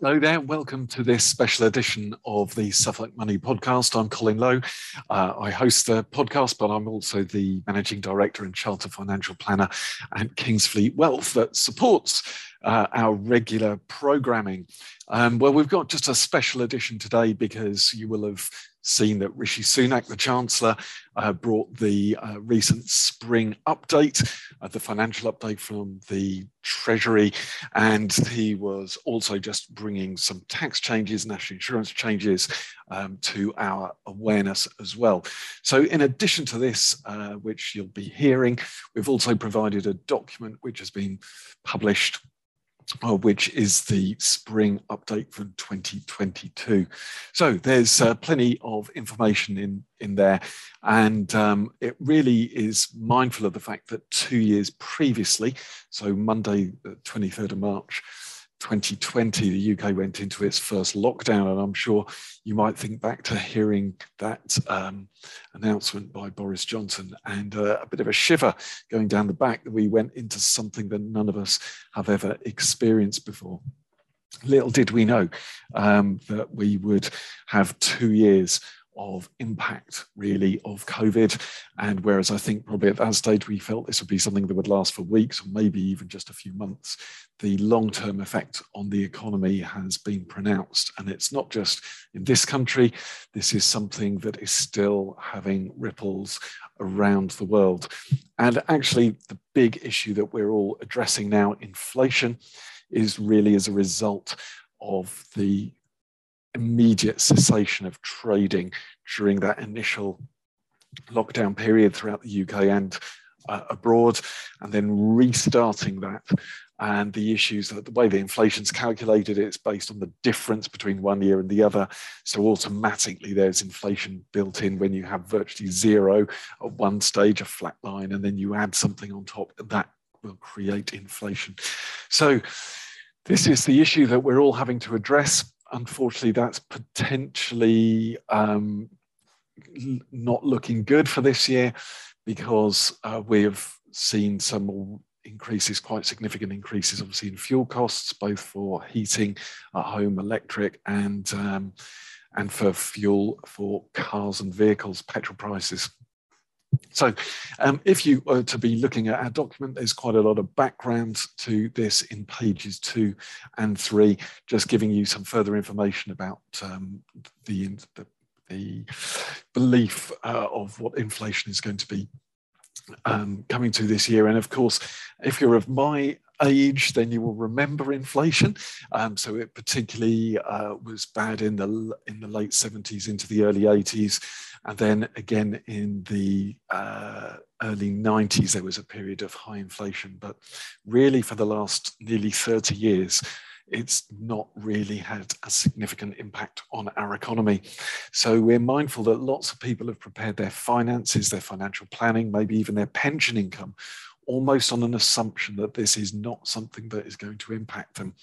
Hello there, welcome to this special edition of the Suffolk Money podcast. I'm Colin Lowe. Uh, I host the podcast, but I'm also the managing director and charter financial planner at Kingsfleet Wealth that supports uh, our regular programming. Um, well, we've got just a special edition today because you will have seen that Rishi Sunak, the Chancellor, uh, brought the uh, recent spring update, uh, the financial update from the Treasury, and he was also just bringing some tax changes, national insurance changes um, to our awareness as well. So, in addition to this, uh, which you'll be hearing, we've also provided a document which has been published uh, which is the spring update from 2022. So there's uh, plenty of information in, in there, and um, it really is mindful of the fact that two years previously, so Monday, the 23rd of March, 2020, the UK went into its first lockdown, and I'm sure you might think back to hearing that um, announcement by Boris Johnson and uh, a bit of a shiver going down the back that we went into something that none of us have ever experienced before. Little did we know um, that we would have two years of impact really of COVID. And whereas I think probably at that stage we felt this would be something that would last for weeks or maybe even just a few months, the long term effect on the economy has been pronounced. And it's not just in this country, this is something that is still having ripples around the world. And actually, the big issue that we're all addressing now, inflation, is really as a result of the immediate cessation of trading during that initial lockdown period throughout the UK and uh, abroad, and then restarting that. And the issues that the way the inflation's calculated, it's based on the difference between one year and the other. So automatically there's inflation built in when you have virtually zero at one stage, a flat line, and then you add something on top, that will create inflation. So this is the issue that we're all having to address unfortunately, that's potentially um, not looking good for this year because uh, we have seen some increases, quite significant increases, obviously in fuel costs, both for heating at home, electric, and um, and for fuel for cars and vehicles, petrol prices. So um, if you were to be looking at our document, there's quite a lot of background to this in pages two and three, just giving you some further information about um, the, the, the, belief uh, of what inflation is going to be um, coming to this year. And of course, if you're of my age, then you will remember inflation. Um, so it particularly uh, was bad in the in the late 70s into the early 80s, and then again in the uh, early 90s there was a period of high inflation. But really, for the last nearly 30 years. It's not really had a significant impact on our economy. So, we're mindful that lots of people have prepared their finances, their financial planning, maybe even their pension income almost on an assumption that this is not something that is going to impact them.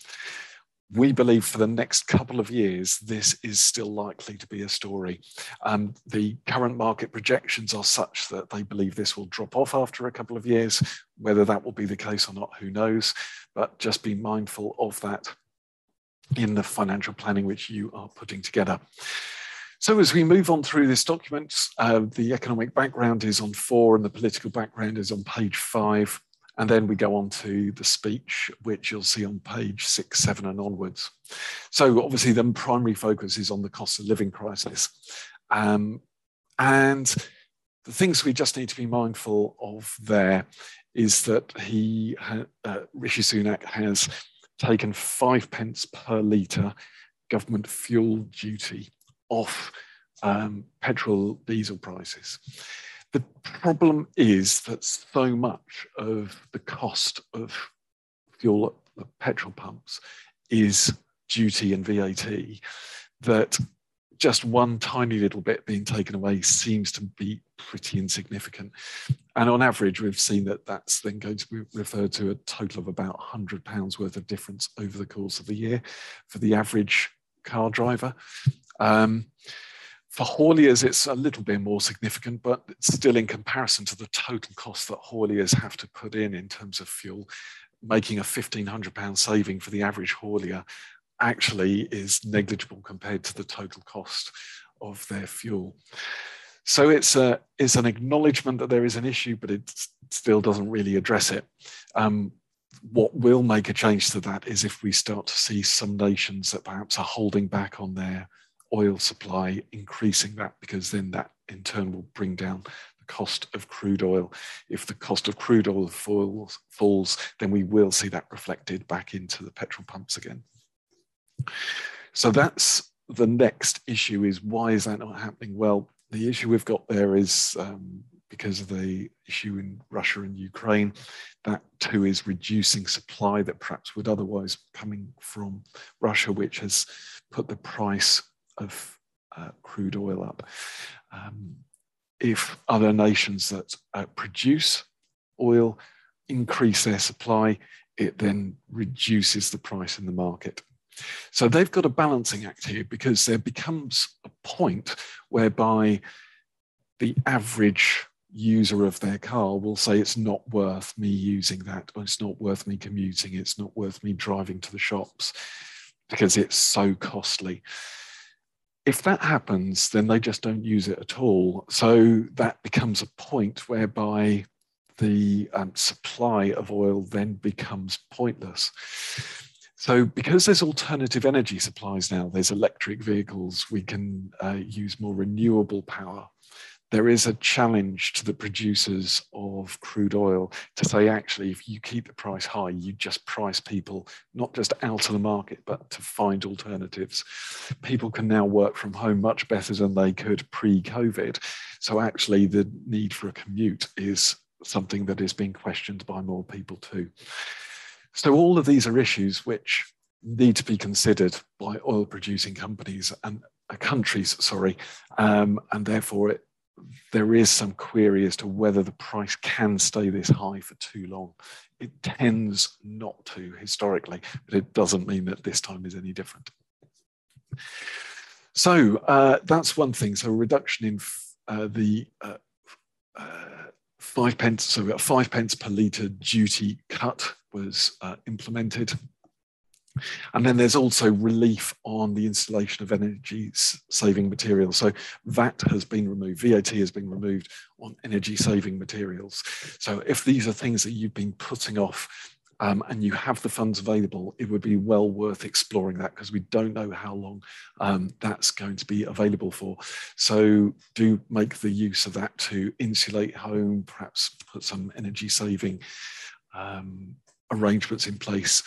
We believe for the next couple of years, this is still likely to be a story. Um, the current market projections are such that they believe this will drop off after a couple of years. Whether that will be the case or not, who knows? But just be mindful of that in the financial planning which you are putting together. So as we move on through this document, uh, the economic background is on four and the political background is on page five. And then we go on to the speech, which you'll see on page six, seven, and onwards. So obviously the primary focus is on the cost of living crisis. Um, and the things we just need to be mindful of there is that he, uh, Rishi Sunak has taken five pence per litre government fuel duty off um, petrol diesel prices. The problem is that so much of the cost of fuel at petrol pumps is duty and VAT that just one tiny little bit being taken away seems to be pretty insignificant. And on average, we've seen that that's then going to be referred to a total of about £100 worth of difference over the course of the year for the average car driver. Um, for hauliers, it's a little bit more significant, but still in comparison to the total cost that hauliers have to put in in terms of fuel, making a £1,500 saving for the average haulier actually is negligible compared to the total cost of their fuel. So it's a it's an acknowledgement that there is an issue, but it still doesn't really address it. Um, what will make a change to that is if we start to see some nations that perhaps are holding back on their oil supply, increasing that, because then that in turn will bring down the cost of crude oil. If the cost of crude oil falls, falls then we will see that reflected back into the petrol pumps again. So that's the next issue is why is that not happening? Well, the issue we've got there is um, because of the issue in Russia and Ukraine, that too is reducing supply that perhaps would otherwise coming from Russia, which has put the price of uh, crude oil up. Um, if other nations that uh, produce oil increase their supply, it then reduces the price in the market. So they've got a balancing act here because there becomes a point whereby the average user of their car will say it's not worth me using that, or it's not worth me commuting, it's not worth me driving to the shops because it's so costly. If that happens, then they just don't use it at all. So that becomes a point whereby the um, supply of oil then becomes pointless. So because there's alternative energy supplies now, there's electric vehicles, we can uh, use more renewable power. There is a challenge to the producers of crude oil to say, actually, if you keep the price high, you just price people not just out of the market, but to find alternatives. People can now work from home much better than they could pre-COVID. So actually the need for a commute is something that is being questioned by more people too. So all of these are issues which need to be considered by oil producing companies and uh, countries, sorry, um, and therefore it, there is some query as to whether the price can stay this high for too long. It tends not to historically, but it doesn't mean that this time is any different. So uh, that's one thing. So a reduction in uh, the uh, uh five pence, so got five pence per litre duty cut was uh, implemented. And then there's also relief on the installation of energy saving materials. So VAT has been removed, VAT has been removed on energy saving materials. So if these are things that you've been putting off um, and you have the funds available, it would be well worth exploring that because we don't know how long um, that's going to be available for. So do make the use of that to insulate home, perhaps put some energy saving um, arrangements in place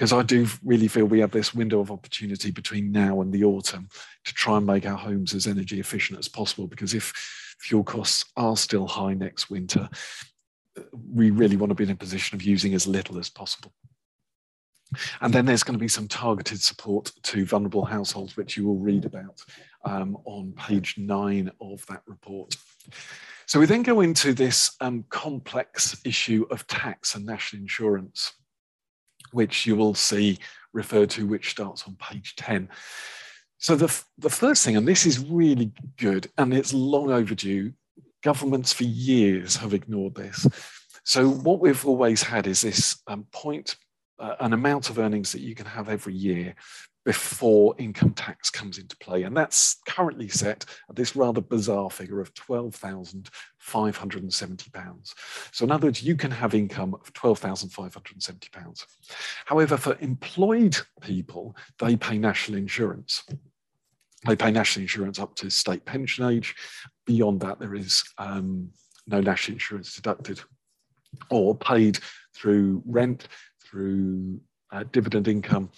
because I do really feel we have this window of opportunity between now and the autumn to try and make our homes as energy efficient as possible. Because if fuel costs are still high next winter, we really want to be in a position of using as little as possible. And then there's going to be some targeted support to vulnerable households, which you will read about um, on page nine of that report. So we then go into this um, complex issue of tax and national insurance, which you will see referred to, which starts on page 10. So the, the first thing, and this is really good, and it's long overdue, governments for years have ignored this. So what we've always had is this um, point, uh, an amount of earnings that you can have every year before income tax comes into play. And that's currently set at this rather bizarre figure of £12,570. So in other words, you can have income of £12,570. However, for employed people, they pay national insurance. They pay national insurance up to state pension age. Beyond that, there is um, no national insurance deducted or paid through rent, through uh, dividend income,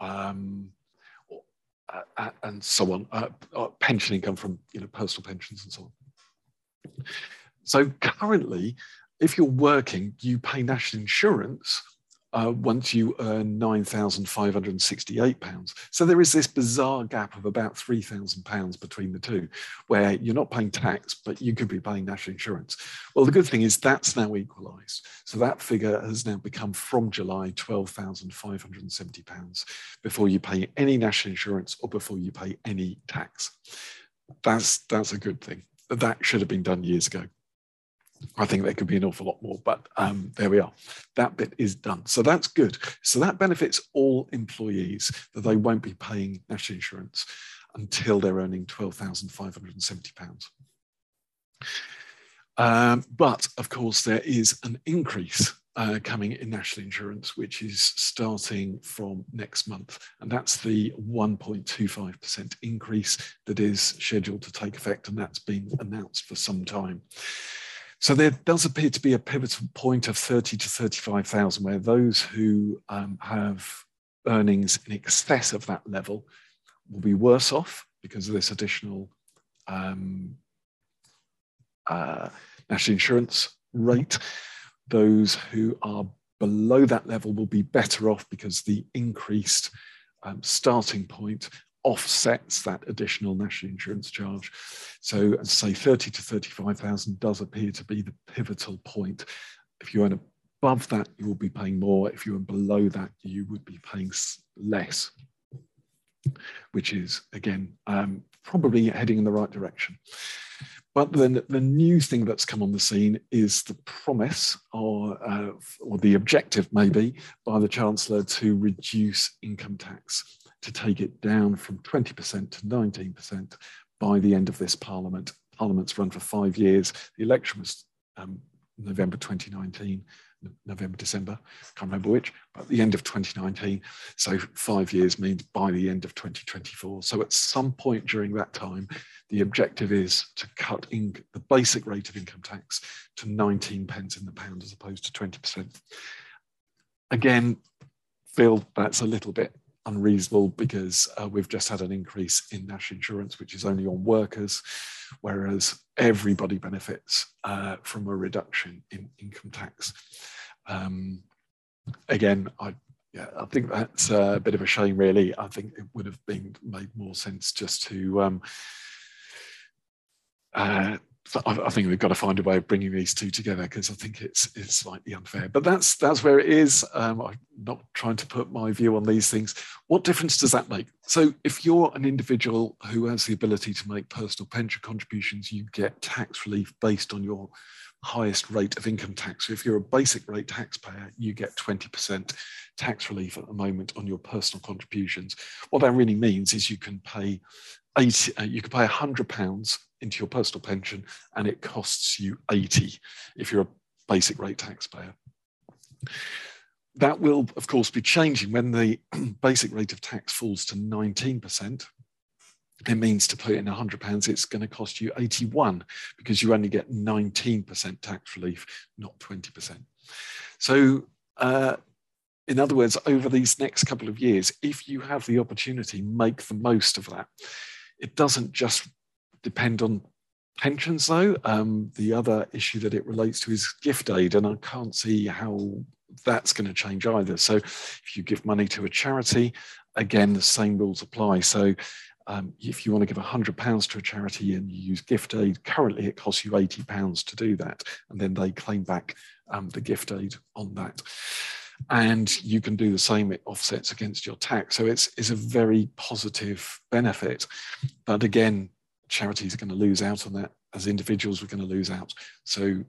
um, uh, and so on, uh, uh, pension income from you know personal pensions and so on. So currently, if you're working, you pay national insurance uh, once you earn £9,568. So there is this bizarre gap of about £3,000 between the two, where you're not paying tax, but you could be paying national insurance. Well, the good thing is that's now equalised. So that figure has now become from July £12,570 before you pay any national insurance or before you pay any tax. That's, that's a good thing. That should have been done years ago. I think there could be an awful lot more, but um, there we are. That bit is done. So that's good. So that benefits all employees that they won't be paying national insurance until they're earning £12,570. Um, but of course, there is an increase uh, coming in national insurance, which is starting from next month. And that's the 1.25% increase that is scheduled to take effect, and that's been announced for some time. So there does appear to be a pivotal point of 30 to 35,000 where those who um, have earnings in excess of that level will be worse off because of this additional um, uh, national insurance rate. Those who are below that level will be better off because the increased um, starting point offsets that additional national insurance charge. So as I say, 30 to 35,000 does appear to be the pivotal point. If you earn above that, you will be paying more. If you earn below that, you would be paying less, which is, again, um, probably heading in the right direction. But then the new thing that's come on the scene is the promise, or, uh, or the objective maybe, by the Chancellor to reduce income tax, to take it down from 20% to 19% by the end of this Parliament. Parliament's run for five years. The election was um, November 2019. November, December, can't remember which, but the end of 2019. So five years means by the end of 2024. So at some point during that time, the objective is to cut in the basic rate of income tax to 19 pence in the pound as opposed to 20%. Again, feel that's a little bit unreasonable because uh, we've just had an increase in national insurance, which is only on workers, whereas everybody benefits uh, from a reduction in income tax. Um, again, I, yeah, I think that's a bit of a shame, really. I think it would have been made more sense just to um, uh, I, think we've got to find a way of bringing these two together because I think it's it's slightly unfair. But that's that's where it is. Um, I'm not trying to put my view on these things. What difference does that make? So if you're an individual who has the ability to make personal pension contributions, you get tax relief based on your highest rate of income tax. So if you're a basic rate taxpayer, you get 20% tax relief at the moment on your personal contributions. What that really means is you can pay 80, uh, you can pay 100 pounds into your personal pension and it costs you 80 if you're a basic rate taxpayer. That will, of course, be changing when the basic rate of tax falls to 19%. It means to put in £100, it's going to cost you 81 because you only get 19% tax relief, not 20%. So, uh, in other words, over these next couple of years, if you have the opportunity, make the most of that. It doesn't just depend on pensions, though. Um, the other issue that it relates to is gift aid, and I can't see how that's going to change either. So, if you give money to a charity, again, the same rules apply. So, um, if you want to give £100 to a charity and you use gift aid, currently it costs you £80 to do that. And then they claim back um, the gift aid on that. And you can do the same, it offsets against your tax. So it's, it's a very positive benefit. But again, charities are going to lose out on that. As individuals, we're going to lose out. So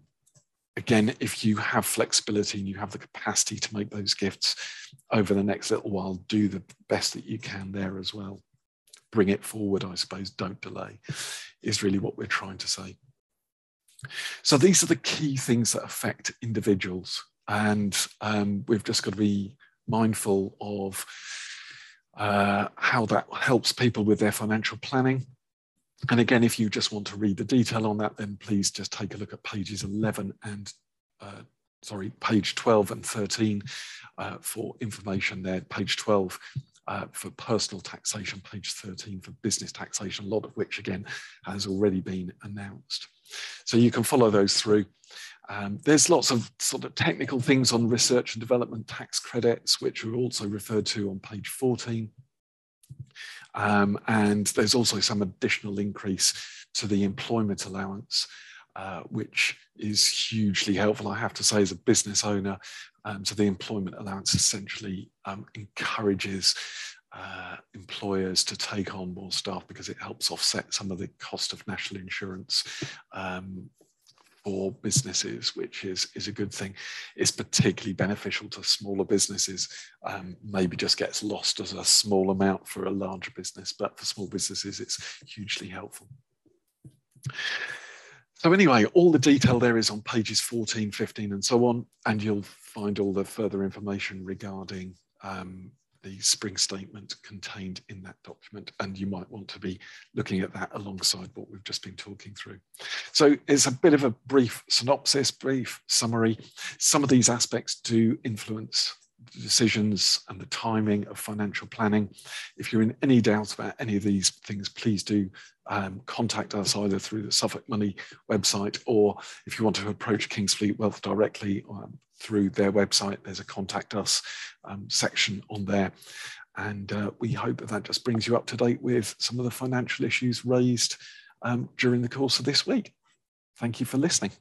again, if you have flexibility and you have the capacity to make those gifts over the next little while, do the best that you can there as well. Bring it forward, I suppose, don't delay, is really what we're trying to say. So these are the key things that affect individuals. And um, we've just got to be mindful of uh, how that helps people with their financial planning and again, if you just want to read the detail on that, then please just take a look at pages 11 and, uh, sorry, page 12 and 13 uh, for information there. Page 12 uh, for personal taxation, page 13 for business taxation, a lot of which, again, has already been announced. So you can follow those through. Um, there's lots of sort of technical things on research and development tax credits, which are also referred to on page 14. Um, and there's also some additional increase to the employment allowance, uh, which is hugely helpful, I have to say, as a business owner. Um, so the employment allowance essentially um, encourages uh, employers to take on more staff because it helps offset some of the cost of national insurance um, for businesses, which is, is a good thing. It's particularly beneficial to smaller businesses. Um, maybe just gets lost as a small amount for a larger business, but for small businesses, it's hugely helpful. So anyway, all the detail there is on pages 14, 15 and so on, and you'll find all the further information regarding um, the spring statement contained in that document and you might want to be looking at that alongside what we've just been talking through. So it's a bit of a brief synopsis, brief summary. Some of these aspects do influence decisions and the timing of financial planning. If you're in any doubt about any of these things, please do um, contact us either through the Suffolk Money website or if you want to approach Kingsfleet Wealth directly um, through their website, there's a contact us um, section on there. And uh, we hope that that just brings you up to date with some of the financial issues raised um, during the course of this week. Thank you for listening.